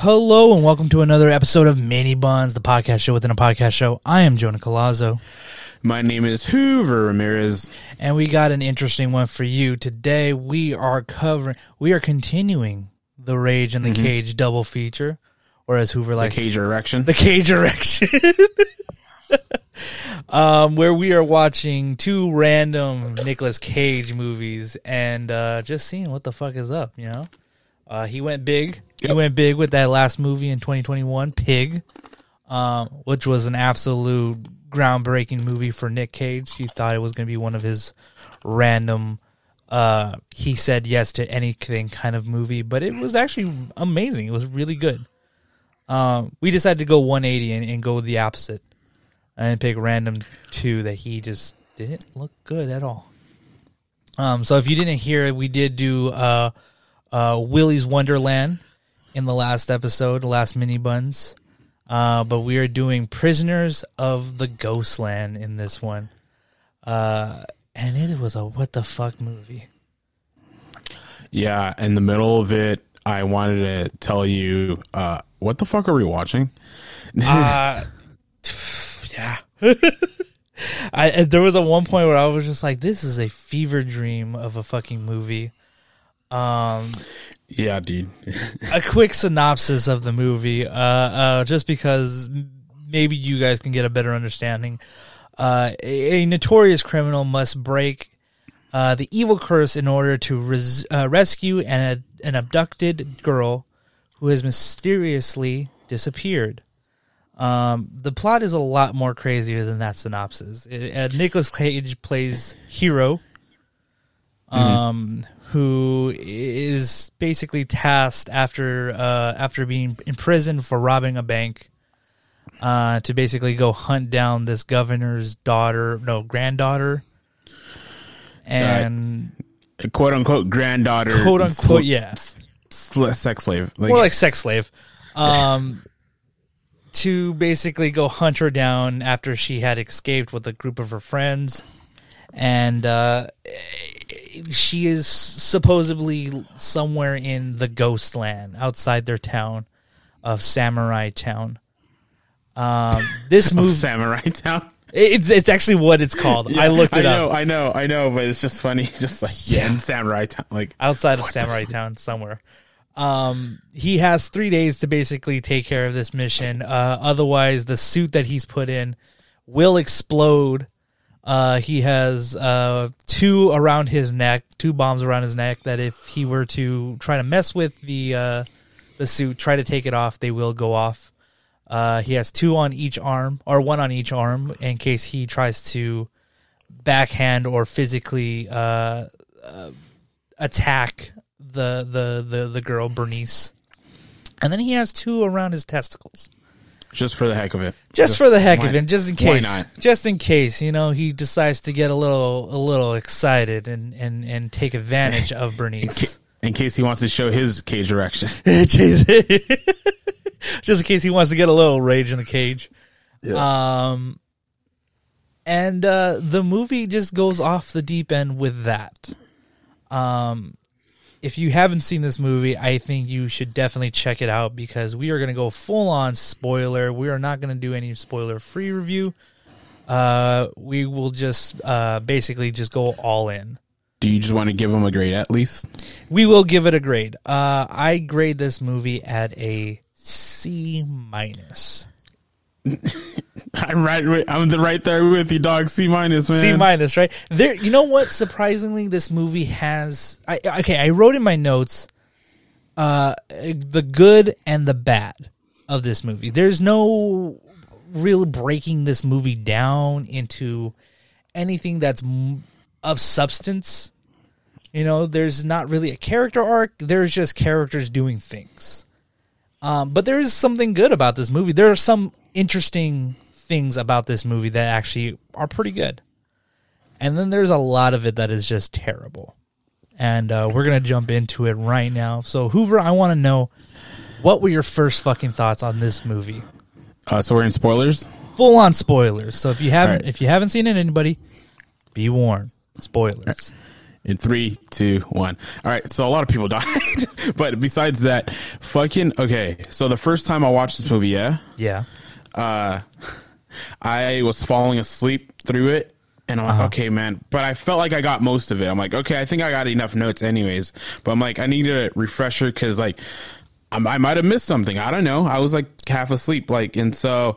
Hello and welcome to another episode of Mini Bunz, the podcast show within a podcast show. I am Jonah Colazzo, My name is Juver Ramirez. and we got an interesting one for you today. We are covering, we are continuing the Rage in the Cage double feature, or as Juver likes The Cage Erection. the Cage erection. um, where we are watching two random Nicolas Cage movies and uh, just seeing what the fuck is up. You know, uh, he went big. He went big with that last movie in 2021, Pig, um, which was an absolute groundbreaking movie for Nick Cage. He thought it was going to be one of his random. Uh, he said yes to anything kind of movie, but it was actually amazing. It was really good. Um, we decided to go 180 and, and go the opposite and pick random two that he just didn't look good at all. Um, so if you didn't hear it, we did do uh, uh, Willy's Wonderland in the last episode, the last Mini Bunz. Uh, but we are doing Prisoners of the Ghostland in this one. Uh, and it was a what the fuck movie. yeah, in the middle of it, I wanted to tell you, uh, what the fuck are we watching? Uh, yeah. I there was a one point where I was just like, "This is a fever dream of a fucking movie." Um, Yeah, dude. a quick synopsis of the movie, uh, uh, just because maybe you guys can get a better understanding. Uh, a, a notorious criminal must break uh, the evil curse in order to res- uh, rescue an, an abducted girl who has mysteriously disappeared. Um, the plot is a lot more crazier than that synopsis. It, uh, Nicolas Cage plays Hero, um, who is basically tasked after uh, after being imprisoned for robbing a bank, uh, to basically go hunt down this governor's daughter, no granddaughter, and Quote unquote granddaughter. quote unquote, sl- yeah, sl- sex slave. Like, more like sex slave. Um, to basically go hunt her down after she had escaped with a group of her friends, and uh, she is supposedly somewhere in the ghost land outside their town of Samurai Town. Um, this movie, Samurai Town. it's it's actually what it's called. I looked it I up. know, I know, I know, but it's just funny. Just like, yeah, in Samurai Town. Like, outside of Samurai Town somewhere. Um, he has three days to basically take care of this mission. Uh, otherwise, the suit that he's put in will explode. Uh, he has uh, two around his neck, two bombs around his neck. That if he were to try to mess with the uh, the suit, try to take it off, they will go off. Uh, he has two on each arm, or one on each arm, in case he tries to backhand or physically uh, uh, attack the, the the the girl Bernice. And then he has two around his testicles, just for the heck of it. just, for the heck why- of it, just in case, just in case, you know, he decides to get a little a little excited and and and take advantage of Bernice. In case he wants to show his cage erection. just just in case he wants to get a little rage in the cage. Um, and uh, the movie just goes off the deep end with that. Um, if you haven't seen this movie, I think you should definitely check it out because we are going to go full on spoiler. We are not going to do any spoiler free review. Uh, we will just uh, basically just go all in. Do you just want to give them a grade at least? We will give it a grade. Uh, I grade this movie at a C minus. I'm right. I'm the right there with you, dog. C minus, man. C minus, right? There, you know what? Surprisingly, this movie has. I okay. I wrote in my notes, uh, the good and the bad of this movie. There's no real breaking this movie down into anything that's of substance. You know, there's not really a character arc. There's just characters doing things. Um, but there is something good about this movie. There are some interesting things about this movie that actually are pretty good. And then there's a lot of it that is just terrible. And uh, we're going to jump into it right now. So, Juver, I want to know what were your first fucking thoughts on this movie? Uh, so we're in spoilers. Full on spoilers. So if you haven't right. if you haven't seen it anybody, be warned. Spoilers. In three, two, one. All right. So a lot of people died, but besides that, fucking okay. So the first time I watched this movie, yeah, Yeah. Uh, I was falling asleep through it. And I'm like, okay, man. But I felt like I got most of it. I'm like, okay, I think I got enough notes anyways. But I'm like, I need a refresher because, like, I, I might have missed something. I don't know. I was like half asleep. Like, and so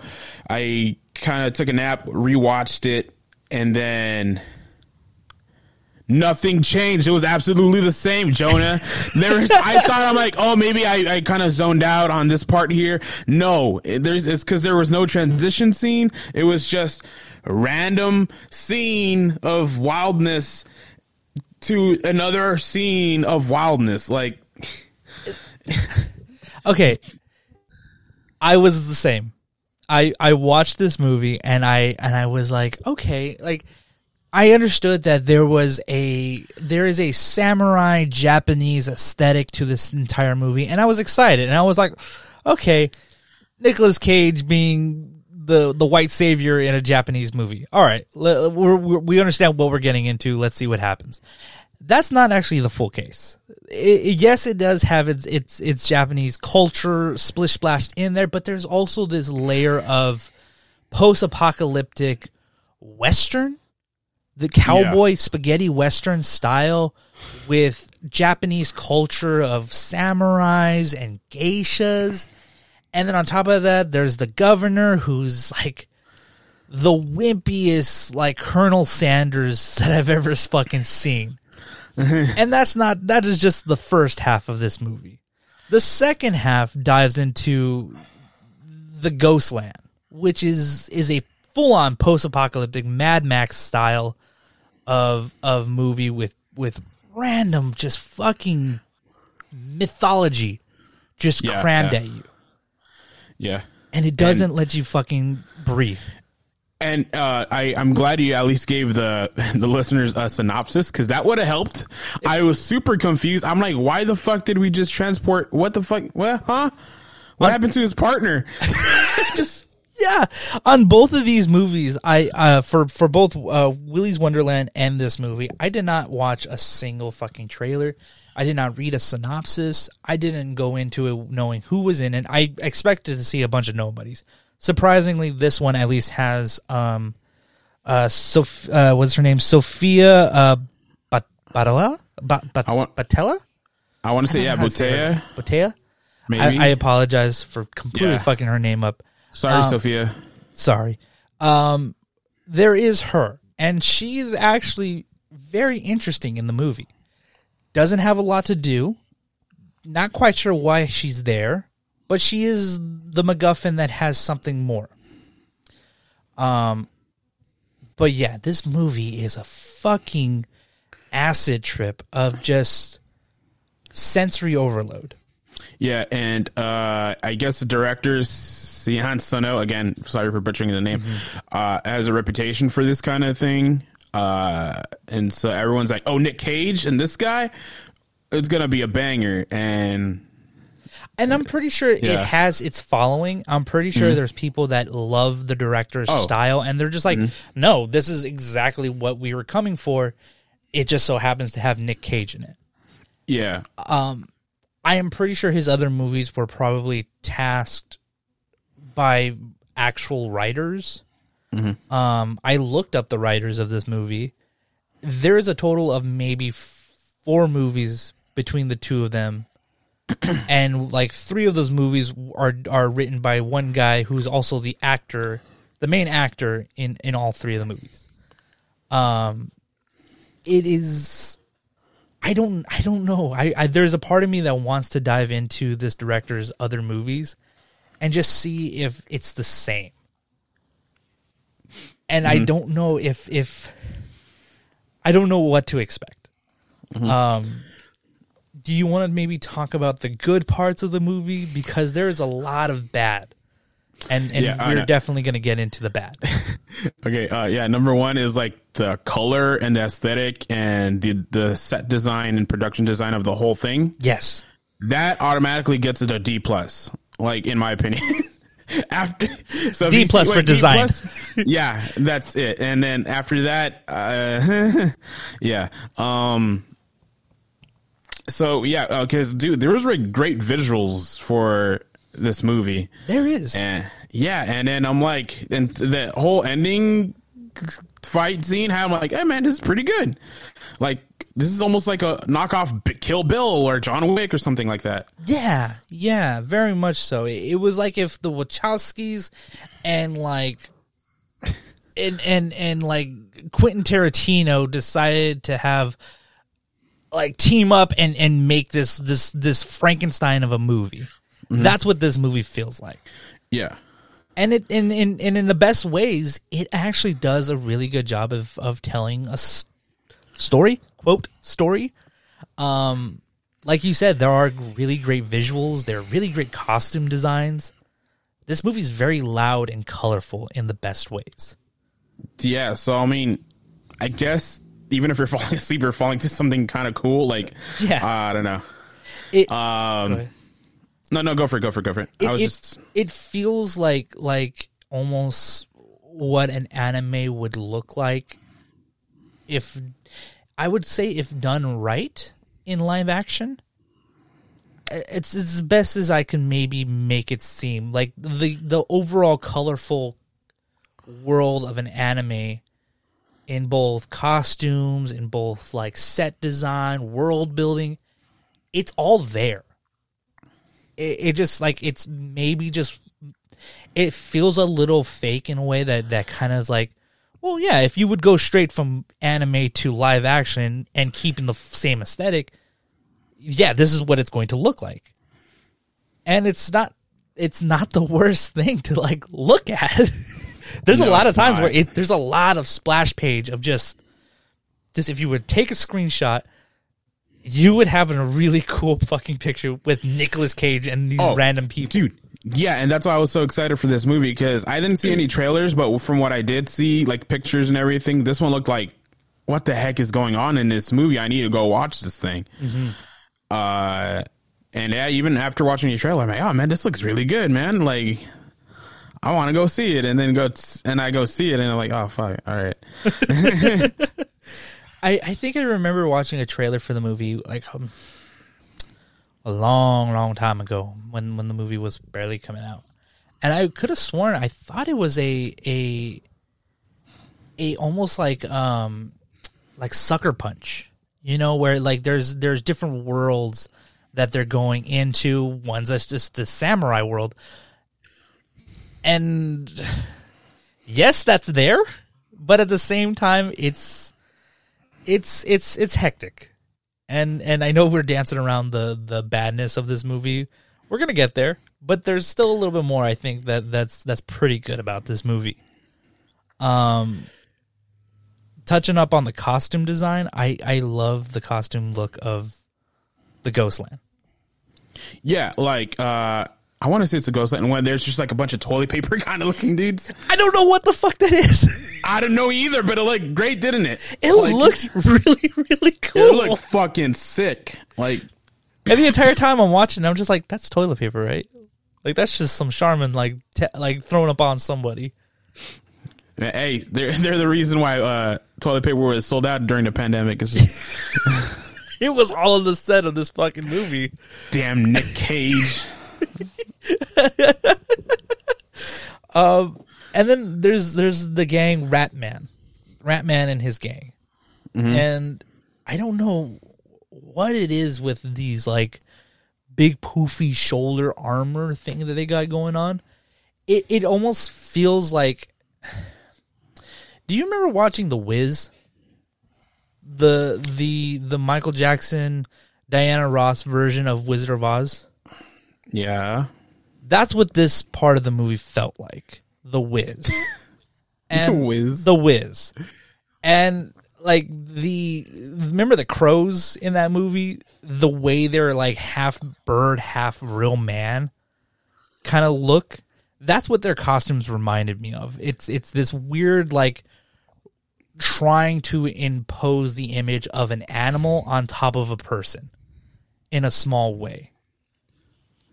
I kind of took a nap, rewatched it, and then nothing changed. It was absolutely the same, Jonah. There is, I thought I'm like, oh, maybe I, I kind of zoned out on this part here. No, there's it's because there was no transition scene. It was just random scene of wildness to another scene of wildness. Like, Okay. I was the same. I I watched this movie and I and I was like, okay, like I understood that there was a there is a samurai Japanese aesthetic to this entire movie and I was excited and I was like, okay, Nicolas Cage being the the white savior in a Japanese movie. All right, we're, we're, we understand what we're getting into. Let's see what happens. That's not actually the full case. I I- yes, it does have its its its Japanese culture splish splashed in there, but there's also this layer of post apocalyptic western, the cowboy spaghetti western style with Japanese culture of samurais and geishas. And then on top of that, there's the governor who's like the wimpiest, like Colonel Sanders that I've ever fucking seen. and that's not, that is just the first half of this movie. The second half dives into the Ghostland, which is, is a full on post apocalyptic Mad Max style of, of movie with, with random, just fucking mythology just Yeah, crammed yeah. at you yeah. and it doesn't let you fucking breathe. And uh, I, I'm glad you at least gave the the listeners a synopsis because that would have helped. I was super confused. I'm like, why the fuck did we just transport? What the fuck? What? Huh? What happened to his partner? just Yeah, on both of these movies, I uh, for for both uh, Willy's Wonderland and this movie, I did not watch a single fucking trailer. I did not read a synopsis. I didn't go into it knowing who was in it. I expected to see a bunch of nobodies. Surprisingly, this one at least has um uh Sof- uh what's her name Sofia uh Bat- Batella Bat- Bat- I want- Batella I want to say yeah, How to say her Butea. name. Botea. Maybe. I, I apologize for completely Yeah. fucking her name up. Sorry, um, Sofia. sorry. Um, there is her, and she's actually very interesting in the movie. Doesn't have a lot to do. Not quite sure why she's there, but she is the MacGuffin that has something more. Um, but yeah, this movie is a fucking acid trip of just sensory overload. Yeah, and uh, I guess the director Sion Sono again. Sorry for butchering the name. Mm-hmm. Uh, has a reputation for this kind of thing, uh, and so everyone's like, "Oh, Nick Cage and this guy, it's gonna be a banger." And And I'm pretty sure it Yeah. Mm-hmm. has its following. I'm pretty sure there's people that love the director's Oh. style and they're just like, Mm-hmm. no, this is exactly what we were coming for. It just so happens to have Nick Cage in it. yeah, I am pretty sure his other movies were probably tasked by actual writers. Mm-hmm. Um, I looked up the writers of this movie. There is a total of maybe four movies between the two of them, and like three of those movies are are written by one guy who's also the actor, the main actor in in all three of the movies. Um, it is I don't I don't know. I, I there's a part of me that wants to dive into this director's other movies and just see if it's the same. And I don't know if if I don't know what to expect. Um do you want to maybe talk about the good parts of the movie because there's a lot of bad. And and yeah, we're definitely going to get into the bad. Okay, uh, yeah. Number one is like the color and the aesthetic and the the set design and production design of the whole thing. yes. That automatically gets it a D plus, like in my opinion. after so D plus see- for D design. plus? yeah, that's it. And then after that, uh, yeah. Um. So yeah, because dude, there was like great visuals for this movie. There is. And yeah, and then I'm like, and the whole ending fight scene, how I'm like, hey man, this is pretty good. Like this is almost like a knockoff Kill Bill or John Wick or something like that. Yeah, yeah, very much so. It, it was like if the Wachowskis and like and and and like Quentin Tarantino decided to have like team up and and make this this this Frankenstein of a movie. That's what this movie feels like. Yeah. And it in in and in the best ways, it actually does a really good job of of telling a s- story, quote, story. Um like you said, there are really great visuals, there are really great costume designs. This movie's very loud and colorful in the best ways. Yeah, so I mean, I guess even if you're falling asleep, you're falling to something kind of cool. Like, Yeah. uh, I don't know. It Um. No, no, go for it, go for it, go for it. it, I was it, just, it feels like like almost what an anime would look like if I would say if done right in live action. It's it's as best as I can maybe make it seem. Like the the overall colorful world of an anime in both costumes, in both like set design, world building, it's all there it, it just like it's maybe just it feels a little fake in a way that that kind of like well yeah if you would go straight from anime to live action and keeping the same aesthetic yeah this is what it's going to look like and it's not it's not the worst thing to like look at there's a lot of times not. where it, there's a lot of splash page of just just if you would take a screenshot you would have a really cool fucking picture with Nicolas Cage and these Oh, random people. dude. Yeah, and that's why I was so excited for this movie because I didn't see any trailers, but from what I did see, like pictures and everything, this one looked like, what the heck is going on in this movie? I need to go watch this thing. Uh, and yeah, even after watching the trailer, I'm like, oh man, this looks really good, man. Like, I want to go see it, and then go t- and I go see it, and I'm like, oh fuck, all right. I, I think I remember watching a trailer for the movie like um, a long, long time ago when, when the movie was barely coming out, and I could have sworn I thought it was a a a almost like um like sucker punch, you know, where like there's there's different worlds that they're going into. One's that's just the samurai world, and yes, that's there, but at the same time, it's it's it's it's hectic, and and I know we're dancing around the the badness of this movie. We're gonna get there, but there's still a little bit more. I think that that's that's pretty good about this movie. Um, touching up on the costume design, I I love the costume look of the Ghostland. Yeah, like uh, I want to say it's a ghost, and when there's just like a bunch of toilet paper kind of looking dudes. I don't know what the fuck that is. I don't know either, but it looked great, didn't it? It Like, looked really really cool. It looked fucking sick. Like, And the entire time I'm watching, I'm just like, that's toilet paper, right? Like that's just some Charmin like te- like throwing up on somebody. hey, they're they're the reason why uh, toilet paper was sold out during the pandemic. It's just It was all on the set of this fucking movie. damn Nick Cage. Um, and then there's there's the gang Ratman, Ratman and his gang, mm-hmm. and I don't know what it is with these like big poofy shoulder armor thing that they got going on. It it almost feels like. Do you remember watching The Wiz? The the the Michael Jackson, Diana Ross version of Wizard of Oz. Yeah, That's what this part of the movie felt like. The Wiz. And Wiz. The Wiz. And like the remember the crows in that movie? The way they're like half bird, half real man kind of look. That's what their costumes reminded me of. It's it's this weird like trying to impose the image of an animal on top of a person in a small way.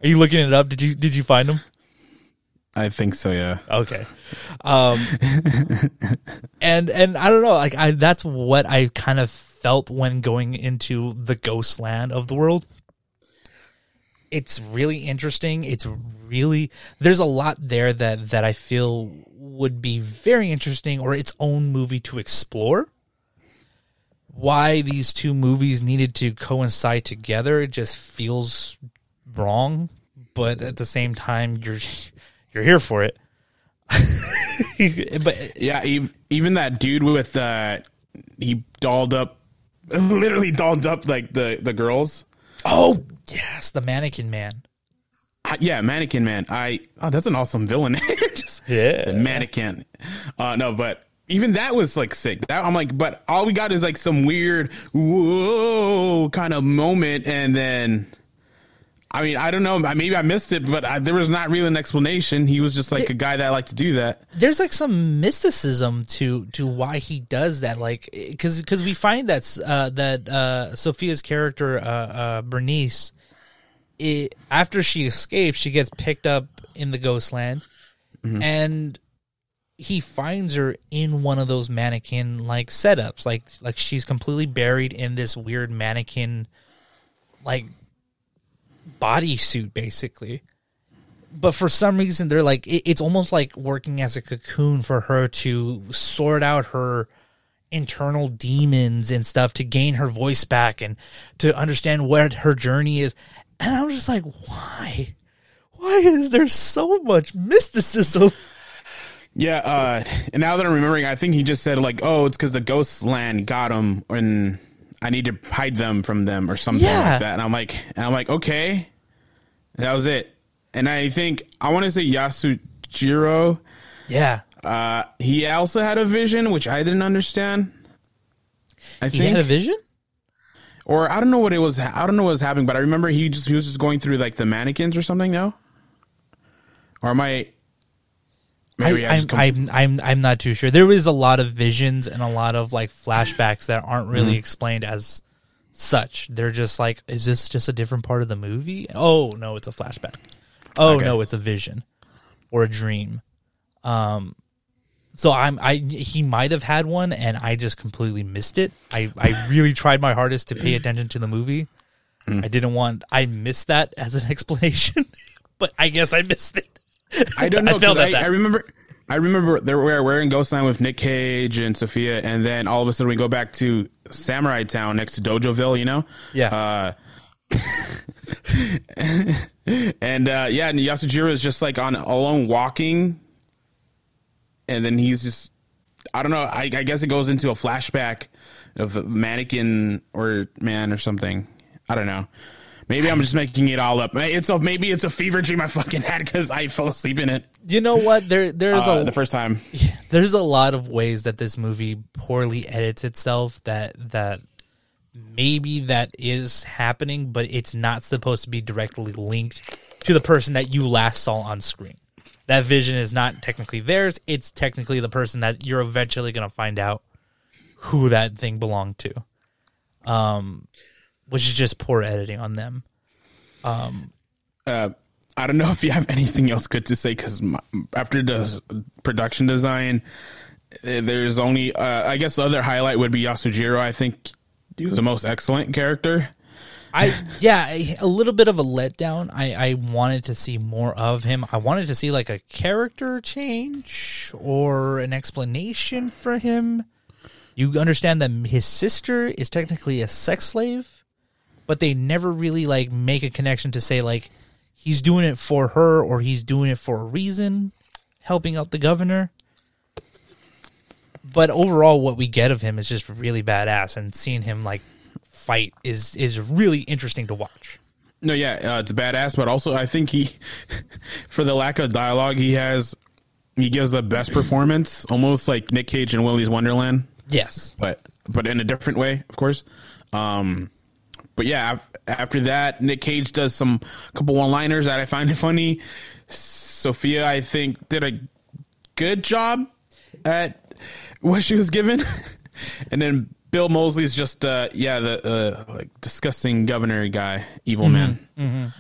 Are you looking it up? Did you did you find them? I think so. Yeah. Okay. Um, and and I don't know, like I that's what I kind of felt when going into the ghost land of the world. It's really interesting. It's really there's a lot there that that I feel would be very interesting or its own movie to explore. Why these two movies needed to coincide together it just feels wrong, but at the same time you're you're here for it. but Yeah, even that dude with uh he dolled up literally dolled up like the the girls. oh yes, the mannequin man. Uh, yeah, mannequin man. I oh, that's an awesome villain. Just Yeah. the mannequin. Uh no, but even that was like sick. That I'm like, but all we got is like some weird whoa kind of moment, and then I mean, I don't know. Maybe I missed it, but I, there was not really an explanation. He was just like a guy that liked to do that. There's like some mysticism to to why he does that, like because because we find that uh, that uh, Sofia's character uh, uh, Bernice, it, after she escapes, she gets picked up in the ghost land, and he finds her in one of those mannequin like setups, like like she's completely buried in this weird mannequin like bodysuit, basically. But for some reason they're like it, it's almost like working as a cocoon for her to sort out her internal demons and stuff to gain her voice back and to understand what her journey is. And i'm just like why? Why is there so much mysticism? Yeah, uh, and now that I'm remembering, I think he just said like, "Oh, it's because the ghost land got him, and I need to hide them from them or something Yeah. like that." And I'm like, and I'm like, okay, that was it. And I think I want to say Yasujiro. yeah Uh, he also had a vision, which I didn't understand. I he think, had a vision or I don't know what it was. I don't know what was happening, but I remember he just he was just going through like the mannequins or something. No, or am I? Maybe I, I I'm, com- I'm I'm I'm not too sure. There is a lot of visions and a lot of like flashbacks that aren't really Mm-hmm. explained as such. They're just like, is this just a different part of the movie? Oh no, it's a flashback. Oh Okay. no, it's a vision or a dream. Um, so I'm I he might have had one and I just completely missed it. I I really tried my hardest to pay attention to the movie. Mm. I didn't want I missed that as an explanation, but I guess I missed it. I don't know. I I. I remember. I remember they were wearing Ghostland with Nick Cage and Sofia, and then all of a sudden we go back to Samurai Town next to Dojoville. You know. Yeah. Uh, and uh, yeah, and Yasujiro is just like on alone walking, and then he's just. I don't know. I, I guess it goes into a flashback of a mannequin or man or something. I don't know. Maybe I'm just making it all up. It's a maybe it's a fever dream I fucking had because I fell asleep in it You know what? There there's uh, a the first time. there's a lot of ways that this movie poorly edits itself that that maybe that is happening but it's not supposed to be directly linked to the person that you last saw on screen that vision is not technically theirs it's technically the person that you're eventually going to find out who that thing belonged to um which is just poor editing on them Uh, I don't know if you have anything else good to say because after the production design, uh, there's only uh, I guess the other highlight would be Yasujiro. I think he was the most excellent character. I yeah, a- a little bit of a letdown. I I wanted to see more of him. I wanted to see like a character change or an explanation for him. You understand that his sister is technically a sex slave, but they never really like make a connection to say like he's doing it for her or he's doing it for a reason, helping out the governor. But overall, what we get of him is just really badass, and seeing him like fight is is really interesting to watch. No, yeah, uh, it's badass, but also I think he, for the lack of dialogue he has, he gives the best performance, almost like Nick Cage in Willy's Wonderland. Yes, but but in a different way, of course. Um, but yeah, after that, Nick Cage does some couple one-liners that I find funny. Sofia, I think, did a good job at what she was given, and then Bill Moseley's just uh, yeah the uh, like disgusting governor guy, evil man.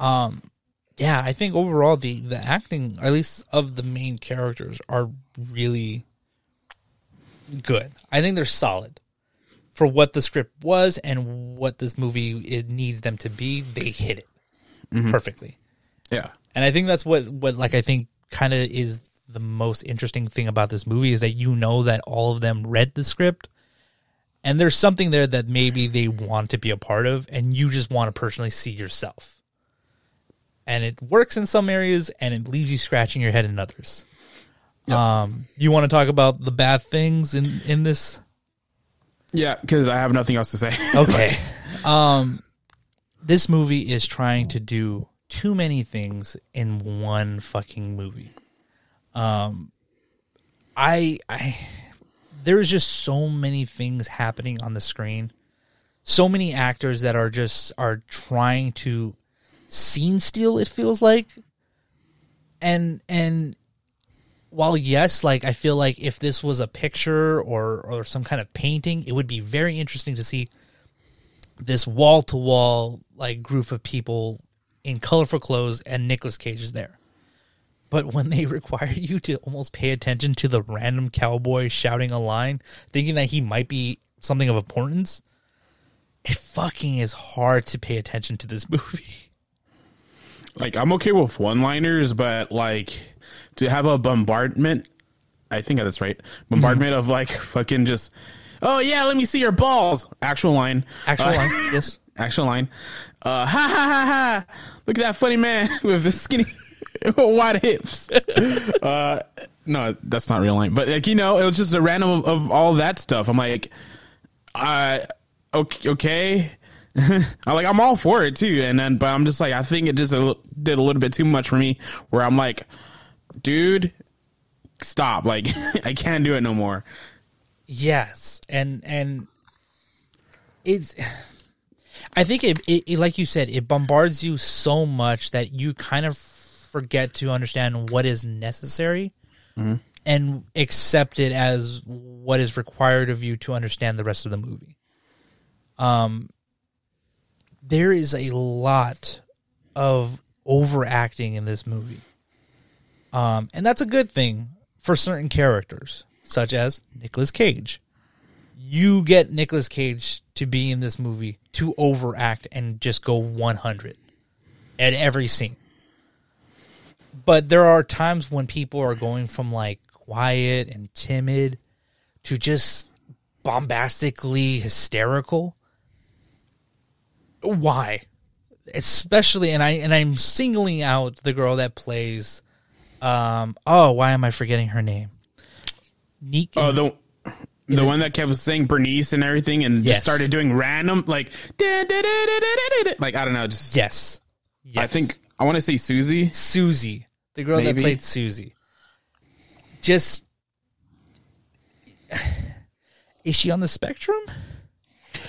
Um, yeah, I think overall the the acting, at least of the main characters, are really good. I think they're solid for what the script was and what this movie it needs them to be. They hit it perfectly, Yeah. and I think that's what what like I think kind of is the most interesting thing about this movie is that you know that all of them read the script. And there's something there that maybe they want to be a part of, and you just want to personally see yourself and it works in some areas and it leaves you scratching your head in others. Um, you want to talk about the bad things in in this? Yeah, because I have nothing else to say. Okay. um, this movie is trying to do too many things in one fucking movie. Um, I I there is just so many things happening on the screen. So many actors that are just are trying to scene steal it feels like and and while yes like i feel like if this was a picture or or some kind of painting it would be very interesting to see this wall to wall like group of people in colorful clothes and Nicolas Cage is there. But when they require you to almost pay attention to the random cowboy shouting a line thinking that he might be something of importance it fucking is hard to pay attention to this movie. Like I'm okay with one liners, but like to have a bombardment I think that's right. Bombardment of like fucking just Oh yeah, let me see your balls. Actual line. actual Uh, line yes Actual line. Uh ha ha ha ha. Look at that funny man with the skinny wide hips. uh no, that's not real line. But like you know, it was just a random of, of all that stuff. I'm like uh okay, okay. I'm like I'm all for it too, and then but I'm just like I think it just a, did a little bit too much for me. Where I'm like, dude, stop! Like I can't do it no more. Yes, and and it's. I think it, it, it, like you said, it bombards you so much that you kind of forget to understand what is necessary and accept it as what is required of you to understand the rest of the movie. Um, there is a lot of overacting in this movie. Um, and that's a good thing for certain characters, such as Nicolas Cage. You get Nicolas Cage to be in this movie to overact and just go 100 at every scene. But there are times when people are going from like quiet and timid to just bombastically hysterical. Why? Especially and I and I'm singling out the girl that plays um oh why am I forgetting her name? Neek Oh, the the one that kept saying Bernice and everything, and Yes. just started doing random like da, da, da, like I don't know. Just yes. yes. I think I want to say Susie. Susie, the girl that played Susie. Just is she on the spectrum?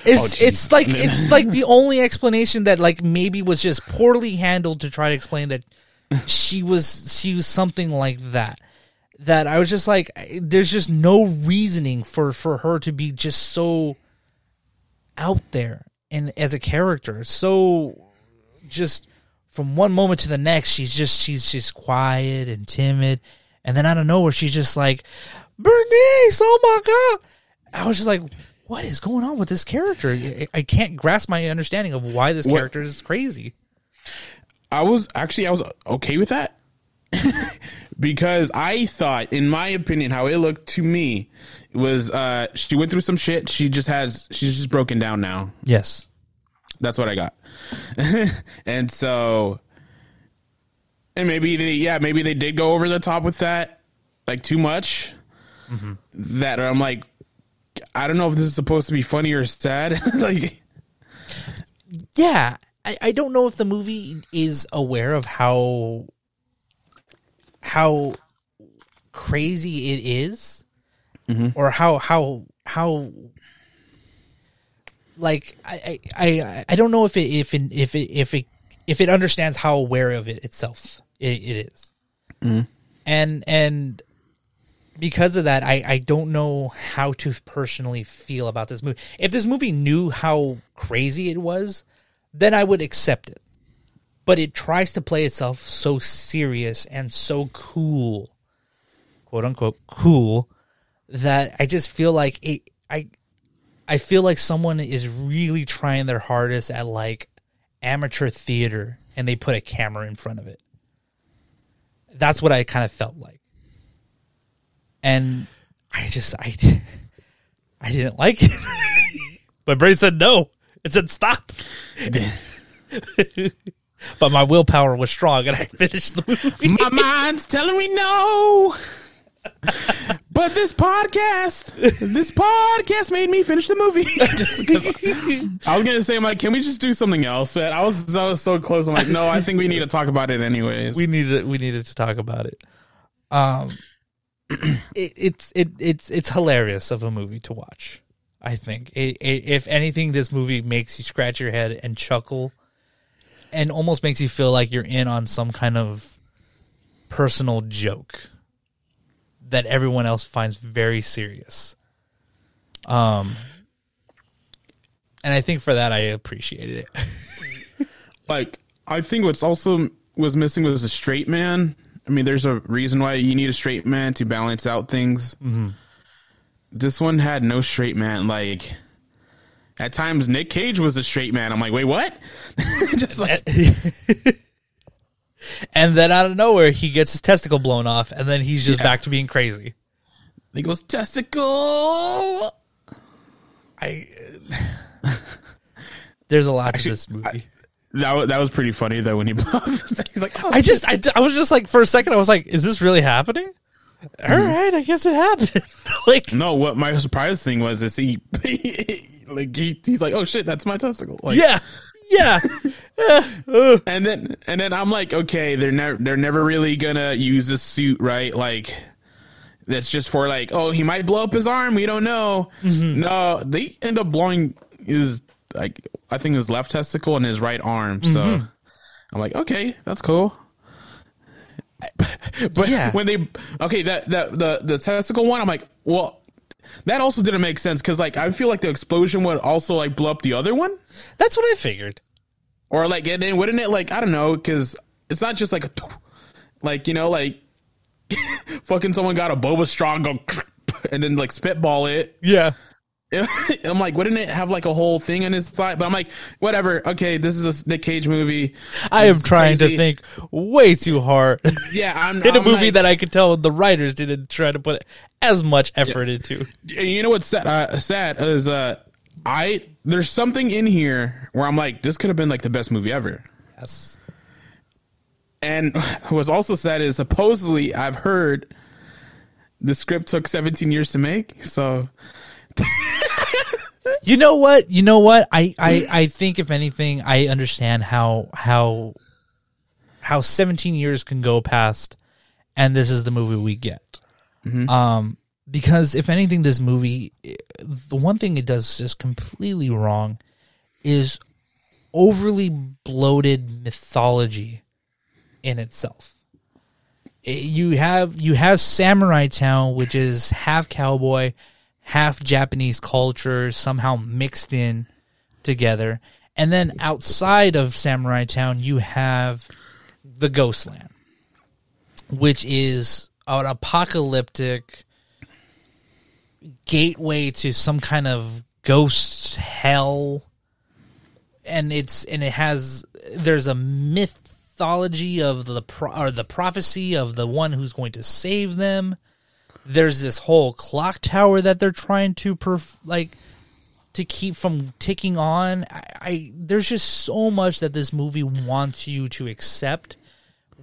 It's Oh, it's like it's like the only explanation that like maybe was just poorly handled to try to explain that she was she was something like that. That I was just like, there's just no reasoning for for her to be just so out there and as a character, so just from one moment to the next, she's just she's just quiet and timid, and then out of nowhere, she's just like, Bernice, oh my god! I was just like, what is going on with this character? I- can't grasp my understanding of why this What- character is crazy. I was actually I was okay with that because I thought, in my opinion, how it looked to me was uh she went through some shit. She just has she's just broken down now. Yes, That's what I got. and so, and maybe they, yeah, maybe they did go over the top with that, like too much. That I'm like, I don't know if this is supposed to be funny or sad. like, yeah. I, I don't know if the movie is aware of how how crazy it is, mm-hmm. or how how how like I, I I I don't know if it if it, if it if it if it understands how aware of it itself it, it is. Mm-hmm. and and because of that I, I don't know how to personally feel about this movie. If this movie knew how crazy it was, then I would accept it. but it tries to play itself so serious and so cool, quote unquote cool, that I just feel like it. I I feel like someone is really trying their hardest at like amateur theater, and they put a camera in front of it. That's what I kind of felt like, and I just I I didn't like it. my brain said no. It said stop. but my willpower was strong, and I finished the movie. My mind's telling me no. but this podcast, this podcast made me finish the movie. I was gonna say, I'm like, can we just do something else? But I was, I was so close. I'm like, no, I think we need to talk about it anyways. we needed we needed to talk about it. Um, it, it's it it's it's hilarious of a movie to watch. I think it, it, if anything, this movie makes you scratch your head and chuckle, and almost makes you feel like you're in on some kind of personal joke that everyone else finds very serious. Um, and I think for that I appreciated it. like, I think what's also was missing was a straight man. I mean, there's a reason why you need a straight man to balance out things. Mm-hmm. This one had no straight man. Like, at times, Nick Cage was a straight man. I'm like, wait, what? Just like, and then out of nowhere he gets his testicle blown off and then he's just yeah. back to being crazy he goes testicle i there's a lot Actually, to this movie I, that, that was pretty funny though when he he's like oh, i just I, I was just like for a second i was like is this really happening mm-hmm. All right, I guess it happened. like no, what my surprise thing was is he, like he, he's like, oh shit, that's my testicle. Like, yeah, yeah. and then and then I'm like, okay, they're never they're never really gonna use a suit, right? Like that's just for like, oh, he might blow up his arm. We don't know. Mm-hmm. No, they end up blowing his like I think his left testicle and his right arm. Mm-hmm. So I'm like, okay, that's cool. but yeah. when they okay that that the the testicle one, I'm like, well, that also didn't make sense because like I feel like the explosion would also like blow up the other one. That's what I figured. Or like, and then wouldn't it like I don't know because it's not just like a like you know like fucking someone got a boba straw and go and then like spitball it. Yeah. I'm like, wouldn't it have like a whole thing in his thigh? But I'm like, whatever. Okay, this is a Nick Cage movie. This I am trying crazy. to think way too hard. Yeah, I'm in a movie like, that I could tell the writers didn't try to put as much effort yeah. into. You know what's sad, uh, sad is uh, I there's something in here where I'm like, this could have been like the best movie ever. Yes. And what's also sad is supposedly I've heard the script took 17 years to make. So you know what? You know what? I, I, I think if anything, I understand how how how 17 years can go past, and this is the movie we get. Mm-hmm. Um, because if anything, this movie, the one thing it does just completely wrong is overly bloated mythology in itself. You have you have Samurai Town, which is half cowboy, half Japanese culture somehow mixed in together. And then outside of Samurai Town, you have the Ghostland, which is an apocalyptic gateway to some kind of ghost hell. And it's and it has there's a mythology of the pro, or the prophecy of the one who's going to save them there's this whole clock tower that they're trying to perf- like to keep from ticking on. I, I, there's just so much that this movie wants you to accept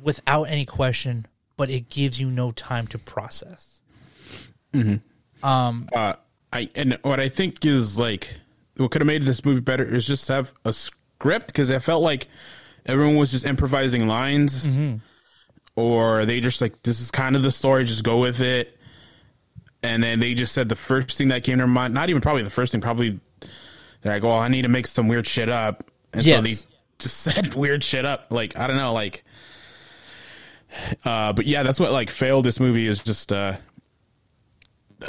without any question, but it gives you no time to process. Mm-hmm. Um, uh, I and what I think is like what could have made this movie better is just have a script because I felt like everyone was just improvising lines. Mm-hmm. Or they just like this is kind of the story, just go with it and then they just said the first thing that came to mind, not even probably the first thing, probably they're like, well, I need to make some weird shit up. And yes. so they just said weird shit up. Like, I don't know, like, uh, but yeah, that's what like failed this movie is just, uh,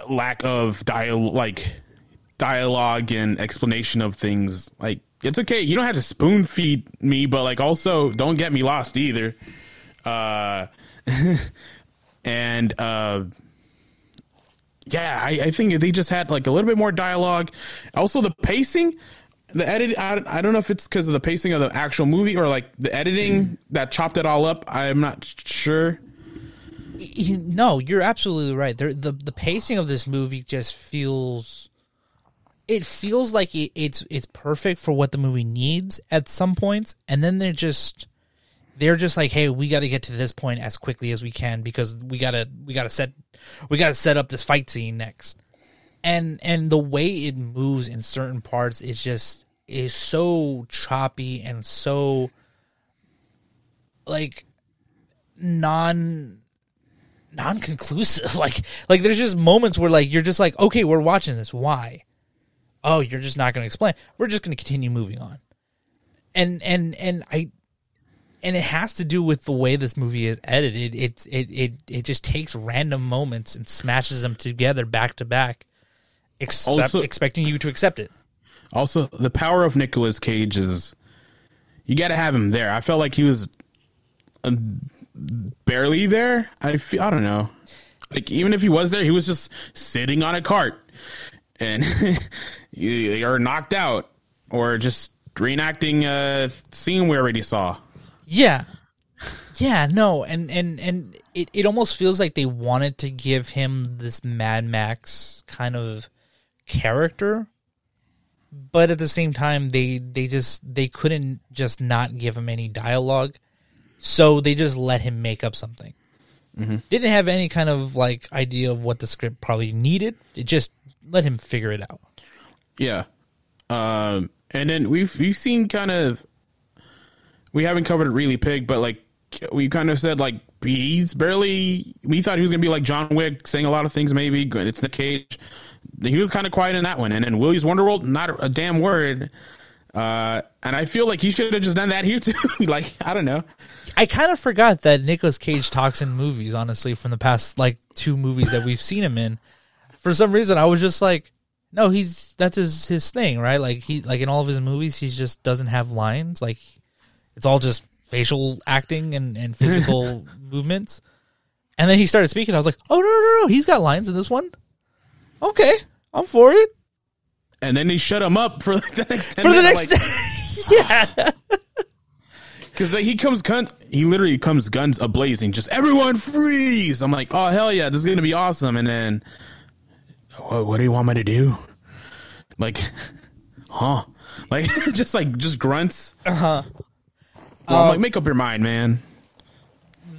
lack of dial like dialogue and explanation of things. Like, it's okay. You don't have to spoon feed me, but like also don't get me lost either. Uh, and uh, yeah, I, I think they just had like a little bit more dialogue. Also, the pacing, the edit. I, I don't know if it's because of the pacing of the actual movie or like the editing that chopped it all up. I'm not sure. No, you're absolutely right. There, the the pacing of this movie just feels. It feels like it, it's it's perfect for what the movie needs at some points, and then they're just they're just like, hey, we got to get to this point as quickly as we can because we gotta we gotta set we gotta set up this fight scene next. And and the way it moves in certain parts is just is so choppy and so like non non conclusive. Like like there's just moments where like you're just like, okay, we're watching this. Why? Oh, you're just not gonna explain. We're just gonna continue moving on. And and and I and it has to do with the way this movie is edited. It it it it just takes random moments and smashes them together back to back, except, also, expecting you to accept it. Also, the power of Nicolas Cage is you got to have him there. I felt like he was uh, barely there. I feel, I don't know. Like even if he was there, he was just sitting on a cart and you're knocked out or just reenacting a scene we already saw. Yeah. Yeah, no, and and and it, it almost feels like they wanted to give him this Mad Max kind of character, but at the same time they they just they couldn't just not give him any dialogue, so they just let him make up something. Mm-hmm. Didn't have any kind of like idea of what the script probably needed. It just let him figure it out. Yeah, um, and then we've we've seen kind of we haven't covered it really pig, but like we kind of said like he's barely. We thought he was gonna be like John Wick, saying a lot of things. Maybe it's the cage. He was kind of quiet in that one, and then Willy's Wonderworld, not a damn word. Uh, and I feel like he should have just done that here too. like I don't know. I kind of forgot that Nicolas Cage talks in movies. Honestly, from the past like two movies that we've seen him in, for some reason I was just like, no, he's that's his his thing, right? Like he like in all of his movies, he just doesn't have lines. Like it's all just facial acting and, and physical movements. And then he started speaking. I was like, oh, no, no, no. He's got lines in this one. Okay. I'm for it. And then he shut him up for like the next 10 For minutes. the next. Like, yeah. Because like, he comes, gun- he literally comes guns a blazing, just everyone freeze. I'm like, oh, hell yeah. This is going to be awesome. And then, what, what do you want me to do? Like, huh? Like, just like, just grunts. Uh huh. Well, um, make up your mind, man.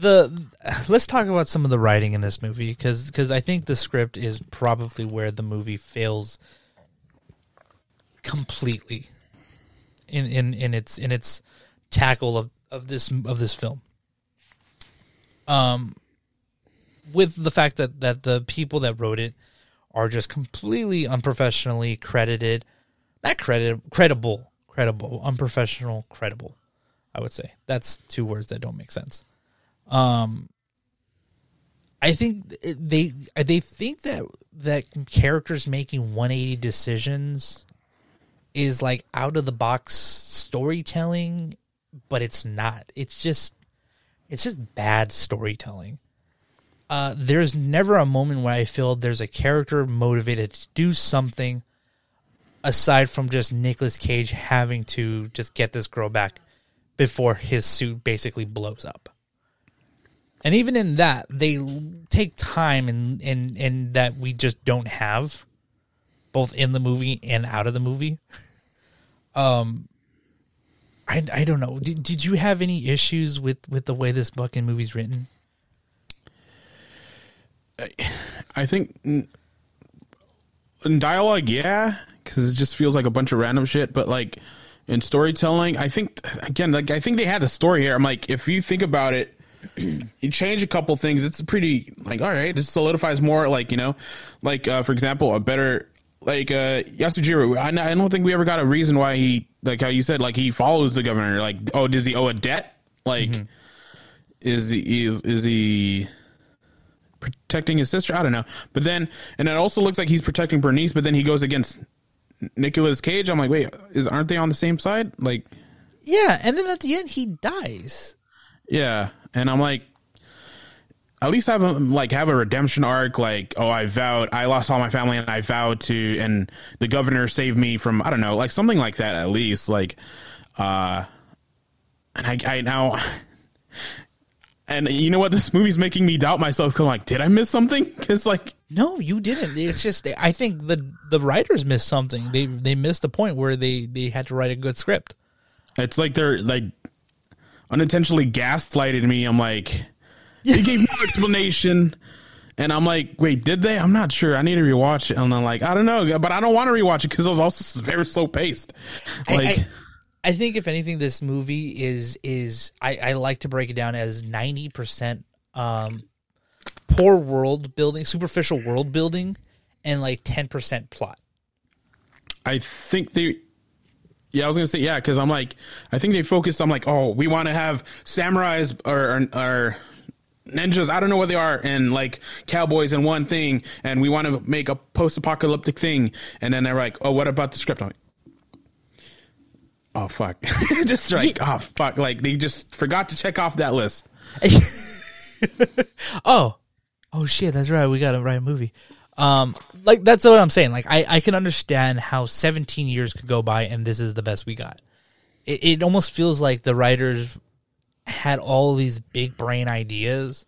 The let's talk about some of the writing in this movie because because I think the script is probably where the movie fails completely in in in its in its tackle of of this of this film. Um, with the fact that that the people that wrote it are just completely unprofessionally credited, not credited, credible, credible, unprofessional, credible. I would say that's two words that don't make sense. Um, I think they they think that that characters making 180 decisions is like out of the box storytelling, but it's not. It's just it's just bad storytelling. Uh, there's never a moment where I feel there's a character motivated to do something aside from just Nicolas Cage having to just get this girl back before his suit basically blows up. And even in that, they take time and and and that we just don't have, both in the movie and out of the movie. Um, I I don't know. Did did you have any issues with with the way this fucking movie's written? I think in dialogue, yeah, because it just feels like a bunch of random shit. But like in storytelling. I think again, like I think they had the story here. I'm like, if you think about it, you change a couple things. It's pretty like all right. This solidifies more. Like you know, like uh, for example, a better like uh Yasujiro. I, I don't think we ever got a reason why he like how you said like he follows the governor. Like oh, does he owe a debt? Like mm-hmm. is he is is he protecting his sister? I don't know. But then and it also looks like he's protecting Bernice. But then he goes against Nicolas Cage. I'm like, wait, is aren't they on the same side? Like, Yeah, and then at the end he dies. yeah, and I'm like, at least have a like have a redemption arc. Like, oh, I vowed, I lost all my family, and I vowed to, and the governor saved me from, I don't know, like something like that. At least, like, uh, and I, I now. And you know what? This movie's making me doubt myself. Cause I'm like, did I miss something? Because like, No, you didn't. It's just I think the the writers missed something. They they missed the point where they they had to write a good script. It's like they're like unintentionally gaslighted me. I'm like, they gave no explanation. And I'm like, wait, did they? I'm not sure. I need to rewatch it. And I'm like, I don't know, but I don't want to rewatch it because it was also very slow paced. Like, I, I think if anything, this movie is is I, I like to break it down as ninety percent um poor world building, superficial world building, and like ten percent plot. I think they. Yeah, I was gonna say yeah because I'm like, I think they focused on like, oh, we want to have samurais or, or or ninjas. I don't know what they are, and like cowboys and one thing, and we want to make a post-apocalyptic thing. And then they're like, oh, what about the script? I'm like, oh fuck, just like oh fuck, like they just forgot to check off that list. oh, oh shit, that's right. We got to write a movie. Um, like that's what I'm saying. Like I, I can understand how 17 years could go by and this is the best we got. It, it almost feels like the writers had all these big brain ideas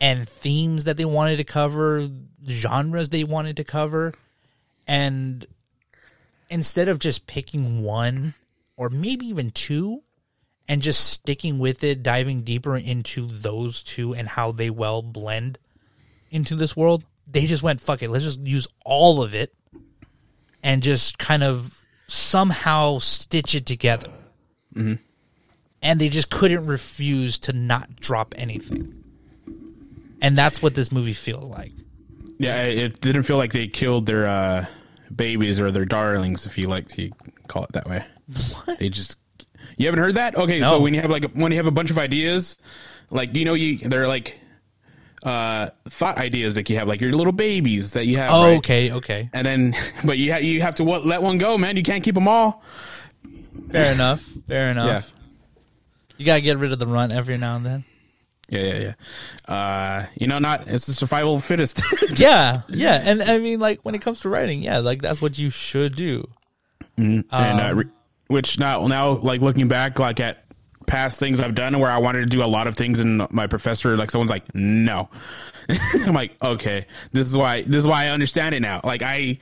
and themes that they wanted to cover, genres they wanted to cover, and instead of just picking one or maybe even two and just sticking with it, diving deeper into those two and how they well blend into this world, they just went, fuck it, let's just use all of it and just kind of somehow stitch it together. And they just couldn't refuse to not drop anything. And that's what this movie feels like. Yeah, it it didn't feel like they killed their uh, babies or their darlings, if you like to call it that way. What? They just you haven't heard that? Okay, No. so when you have like a, when you have a bunch of ideas, like you know, you they're like uh, thought ideas that you have, like your little babies that you have. Oh, right? okay, okay. And then, but you ha- you have to wa- let one go, man. You can't keep them all. Fair enough. Fair enough. Yeah. You gotta get rid of the runt every now and then. Yeah, yeah, yeah. Uh, you know, not it's the survival of fittest. yeah, yeah, and I mean, like when it comes to writing, yeah, like that's what you should do. and uh, re- which now now like looking back like at past things I've done where I wanted to do a lot of things and my professor like someone's like no I'm like okay this is why this is why I understand it now like I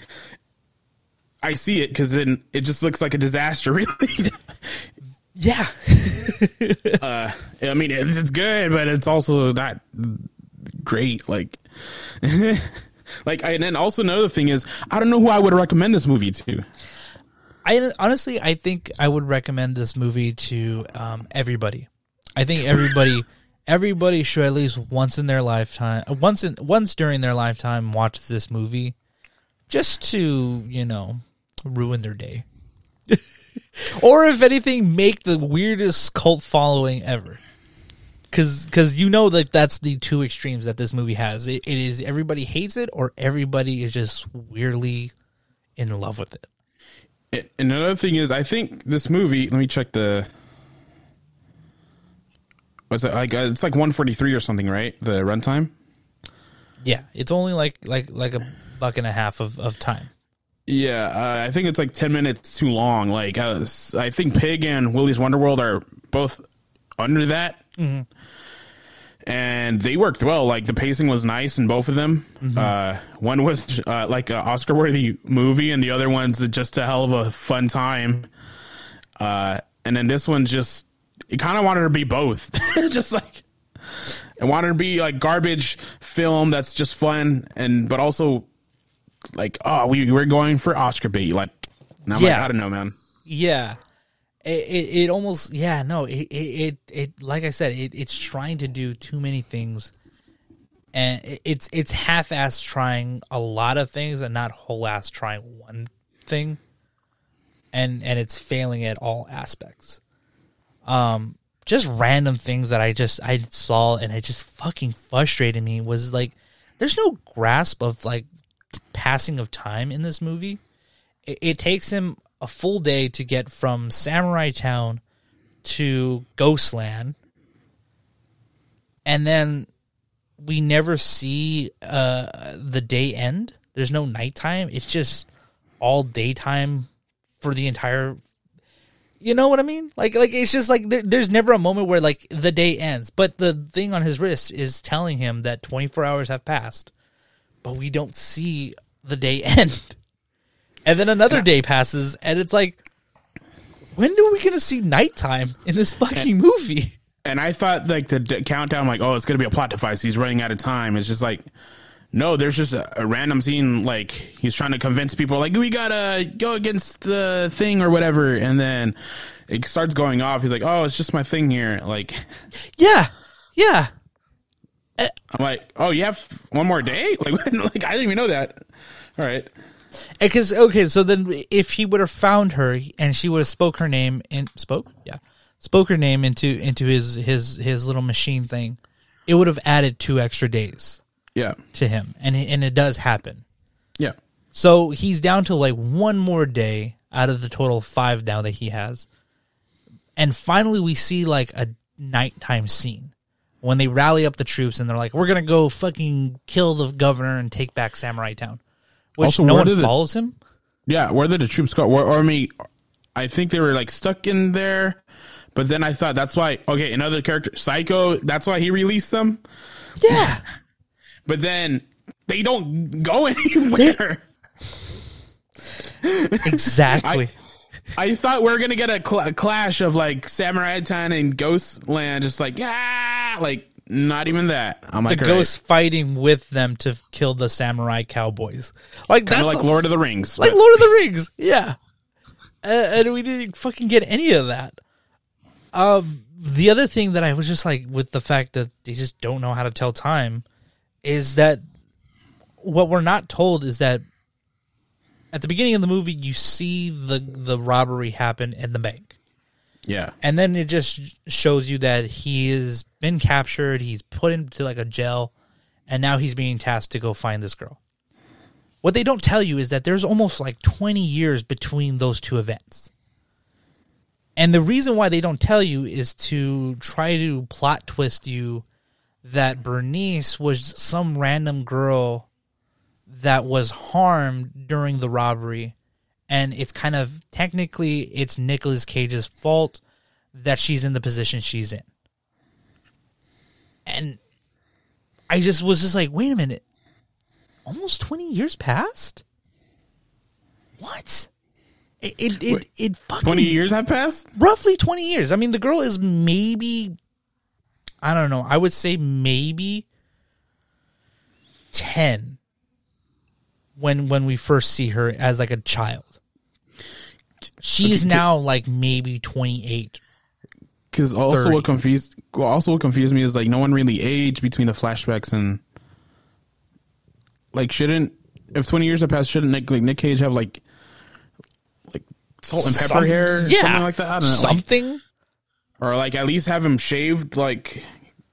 I see it because then it just looks like a disaster really Yeah, I mean it's, good but it's also not great like like and then also another thing is I don't know who I would recommend this movie to. I honestly, I think I would recommend this movie to um, everybody. I think everybody, everybody should at least once in their lifetime, uh, once in once during their lifetime, watch this movie, just to you know ruin their day, or if anything, make the weirdest cult following ever. Cause, cause you know that that's the two extremes that this movie has. It, it is everybody hates it, or everybody is just weirdly in love with it. And another thing is, I think this movie. Let me check the. What's it like? Uh, it's like one forty three or something, right? The runtime. Yeah, it's only like like like a buck and a half of, of time. Yeah, uh, I think it's like ten minutes too long. Like, uh, I think Pig and Willy's Wonderworld are both under that, and they worked well. Like the pacing was nice in both of them. Uh, one was uh, like an Oscar worthy movie, and the other one's just a hell of a fun time. Uh, and then this one's just it kind of wanted to be both, just like it wanted to be like garbage film that's just fun and but also like oh we we're going for Oscar bait. Like I'm like Yeah. I don't know man. Yeah, it it, it almost yeah no it, it it like I said it, it's trying to do too many things, and it- it's it's half ass trying a lot of things and not whole ass trying one thing, and and it's failing at all aspects. Um, just random things that I just I saw and it just fucking frustrated me was like, there's no grasp of like passing of time in this movie it, it takes him a full day to get from Samurai Town to Ghostland, and then we never see uh, the day end. There's no nighttime. It's just all daytime for the entire. You know what I mean? Like, like it's just like there, there's never a moment where like the day ends, but the thing on his wrist is telling him that 24 hours have passed, but we don't see the day end. And then another day passes, and it's like, when are we gonna see nighttime in this fucking movie? And I thought like the d- countdown, like, oh, it's gonna be a plot device. He's running out of time. It's just like, no, there's just a, a random scene. Like he's trying to convince people, like, we gotta go against the thing or whatever. And then it starts going off. He's like, oh, it's just my thing here. Like, Yeah, yeah. I'm like, oh, you have one more day? Like, like I didn't even know that. All right. Because okay, so then if he would have found her and she would have spoke her name and spoke, yeah, spoke her name into into his his his little machine thing, it would have added two extra days Yeah. to him, and it, and it does happen. Yeah. So he's down to like one more day out of the total five now that he has, and finally we see like a nighttime scene when they rally up the troops and they're like, "We're gonna go fucking kill the governor and take back Samurai Town," which Also, no one did the- follows him. Yeah, where did the troops go? Or, or I mean, I think they were like stuck in there, but then I thought that's why. Okay, another character, Psycho. That's why he released them. Yeah. But then they don't go anywhere. Exactly. I thought we are gonna get a, cl- a clash of like Samurai Town and Ghostland, just like ah, like not even that. I'm like the ghosts fighting with them to kill the samurai cowboys. Like kind that's like a- Lord of the Rings. like but- Lord of the Rings. Yeah. Uh, and we didn't fucking get any of that. Um, the other thing that I was just like with the fact that they just don't know how to tell time is that what we're not told is that at the beginning of the movie you see the the robbery happen in the bank. yeah, and then it just shows you that he has been captured he's put into like a jail and now he's being tasked to go find this girl. What they don't tell you is that there's almost like 20 years between those two events. And the reason why they don't tell you is to try to plot twist you that bernice was some random girl that was harmed during the robbery and it's kind of technically it's Nicolas Cage's fault that she's in the position she's in. And I just was just like, wait a minute. Almost 20 years passed? What? It it it, Wait, it fucking twenty years have passed. roughly 20 years. I mean, the girl is maybe I don't know. I would say maybe 10 when when we first see her as like a child. She's now like maybe 28. Because also 30. what confused, also what confused me is like no one really aged between the flashbacks and like shouldn't if twenty years have passed shouldn't Nick like Nick Cage have like like salt and pepper Some- hair, yeah, something like that. I don't know, like- Something or like at least have him shaved like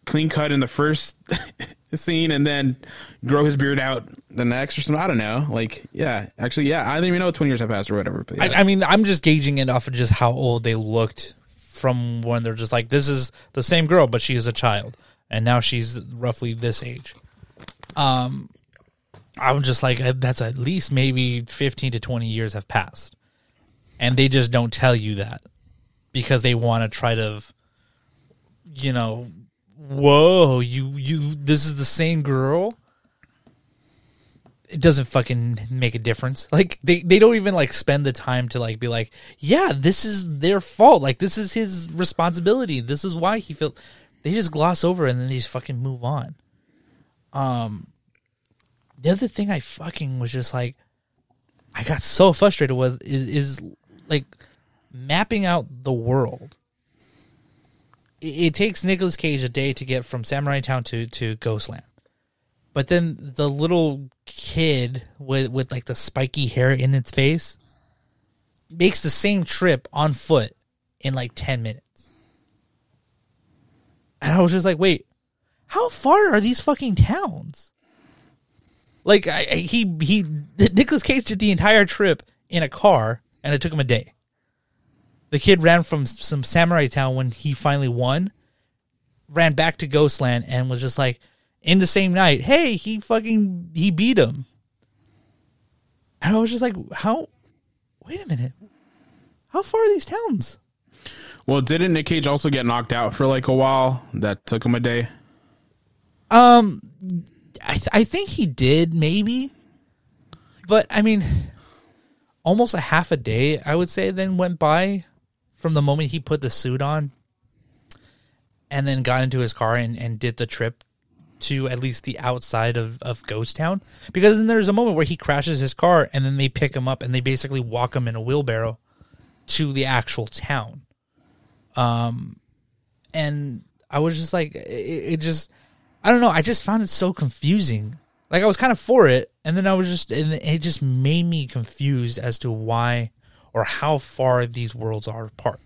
clean cut in the first scene and then grow his beard out the next or something. I don't know. Like yeah, actually yeah, I didn't even know twenty years have passed or whatever. But yeah. I, I mean, I'm just gauging it off of just how old they looked from when they're just like, this is the same girl, but she is a child, and now she's roughly this age. Um, I'm just like, uh, that's at least maybe 15 to 20 years have passed, and they just don't tell you that because they want to try to, you know, whoa, you you, this is the same girl it doesn't fucking make a difference. Like they, they don't even like spend the time to like be like, yeah, this is their fault. Like this is his responsibility. This is why he felt. They just gloss over and then they just fucking move on. Um, the other thing I fucking was just like, I got so frustrated with is is like mapping out the world. It, takes Nicolas Cage a day to get from Samurai Town to to Ghostland. But then the little kid with with like the spiky hair in its face makes the same trip on foot in like 10 minutes. And I was just like, "Wait, how far are these fucking towns?" Like I, I- he he Nicolas Cage did the entire trip in a car, and it took him a day. The kid ran from some samurai town when he finally won, ran back to Ghostland, and was just like, in the same night, hey, he fucking he beat him. And I was just like, how? Wait a minute, how far are these towns? Well, didn't Nick Cage also get knocked out for like a while? That took him a day. Um, I th- I think he did maybe, but I mean, almost a half a day I would say then went by from the moment he put the suit on, and then got into his car and and did the trip to at least the outside of of Ghost Town because then there's a moment where he crashes his car and then they pick him up and they basically walk him in a wheelbarrow to the actual town. Um, and I was just like, it, it just, I don't know. I just found it so confusing. Like I was kind of for it, and then I was just, and it just made me confused as to why or how far these worlds are apart.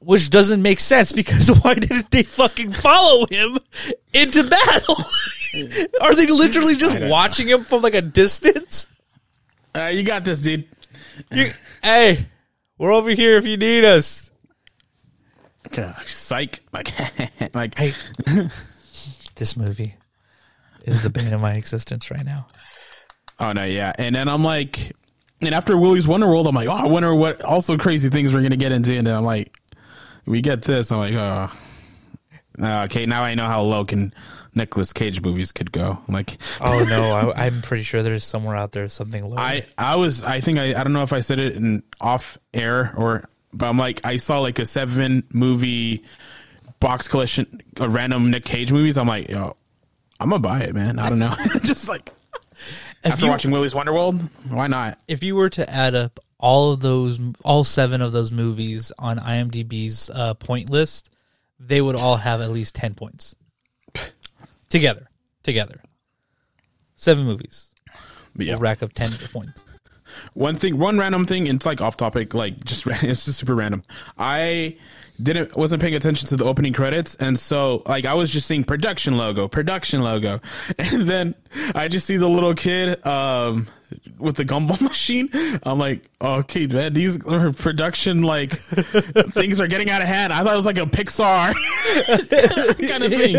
Which doesn't make sense because why didn't they fucking follow him into battle? are they literally just watching him from like a distance? Uh, you got this, dude. You, hey, we're over here if you need us. Psych. Like, like, Hey, this movie is the bane of my existence right now. oh no, yeah. And then I'm like, and after Willy's Wonderworld, I'm like, oh, I wonder what also crazy things we're gonna get into. And then I'm like, we get this. I'm like, oh, okay. Now I know how low can Nicolas Cage movies could go. I'm like, Oh no, I, I'm pretty sure there's somewhere out there something low. I I was I think I I don't know if I said it in off air or but I'm like I saw like a seven movie box collection of random Nick Cage movies. I'm like, yo, I'm gonna buy it, man. I don't know, just like after you- watching Willy's Wonderworld, why not? if you were to add up all of those, all seven of those movies on IMDb's uh, point list, they would all have at least ten points together. Together, seven movies yeah, will rack up ten points. one thing, one random thing. It's like off topic, like just it's just super random. I didn't wasn't paying attention to the opening credits, and so like I was just seeing production logo, production logo, and then I just see the little kid um with the gumball machine. I'm like, okay, man, these are production like things are getting out of hand. I thought it was like a Pixar kind of thing,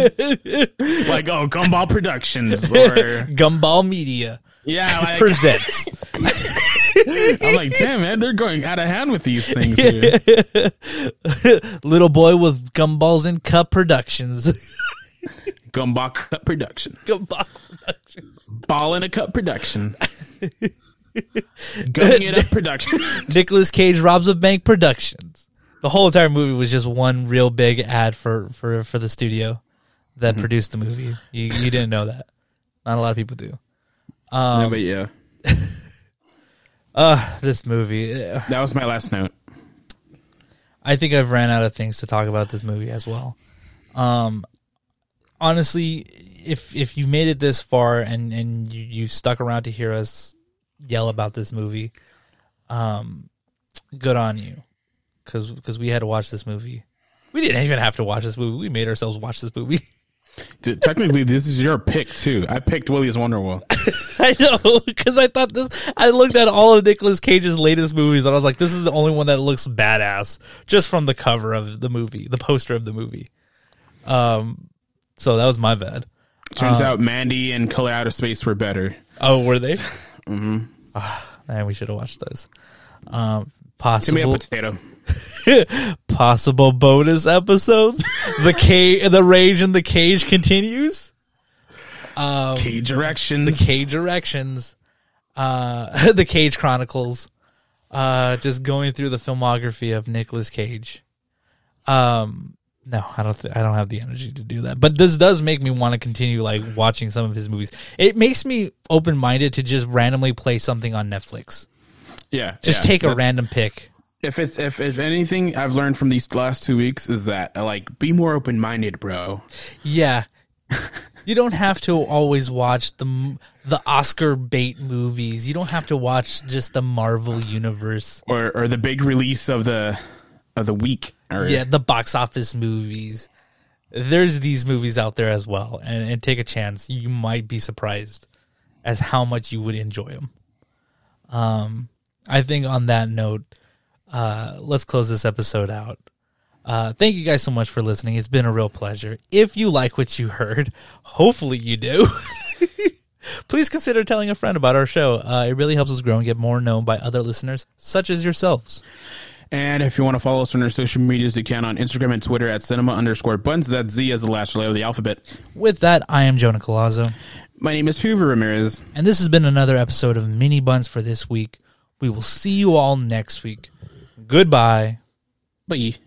like oh, Gumball Productions or Gumball Media yeah, like, presents. I'm like, damn, man, they're going out of hand with these things. Here. Little boy with gumballs and cup productions. Gumball Cup Production, Gumball productions. Ball in a Cup Production, Gunning It Up Production. Nicolas Cage robs a bank productions. The whole entire movie was just one real big ad for for for the studio that mm-hmm. produced the movie. You you didn't know that. Not a lot of people do. Yeah, but yeah, Uh this movie. that was my last note. I think I've ran out of things to talk about this movie as well. Um honestly, if if you made it this far and and you, you stuck around to hear us yell about this movie, um good on you. Cuz cuz we had to watch this movie. We didn't even have to watch this movie. We made ourselves watch this movie. Dude, technically, this is your pick too. I picked Willy's Wonderworld. I know because I thought this. I looked at all of Nicolas Cage's latest movies and I was like, this is the only one that looks badass just from the cover of the movie, the poster of the movie. Um, so that was my bad. Turns out Mandy and Color Out of Space were better. Oh, were they? mm-hmm. man, we should have watched those. Um, Give me a potato. possible bonus episodes. the cage, the rage in the cage continues. Cage erections. the Cage Erections, uh, the Cage Chronicles, uh, just going through the filmography of Nicolas Cage. Um, no, I don't. Th- I don't have the energy to do that. But this does make me want to continue like watching some of his movies. It makes me open minded to just randomly play something on Netflix. yeah, Just yeah. take a random pick. If it's if if anything I've learned from these last two weeks is that like be more open minded, bro. Yeah. you don't have to always watch the the Oscar bait movies. You don't have to watch just the Marvel universe. Or or the big release of the of the week. Or yeah, the box office movies. There's these movies out there as well, and, and take a chance. You might be surprised as how much you would enjoy them. Um, I think on that note, uh, let's close this episode out. Uh, thank you guys so much for listening. It's been a real pleasure. If you like what you heard, hopefully you do. Please consider telling a friend about our show. Uh, it really helps us grow and get more known by other listeners, such as yourselves. And if you want to follow us on our social medias, you can on Instagram and Twitter at cinema underscore bunz. That's Z as the last letter of the alphabet. With that, I am Jonah Colazzo. My name is Juver Ramirez. And this has been another episode of Mini Bunz for this week. We will see you all next week. Goodbye. Bye.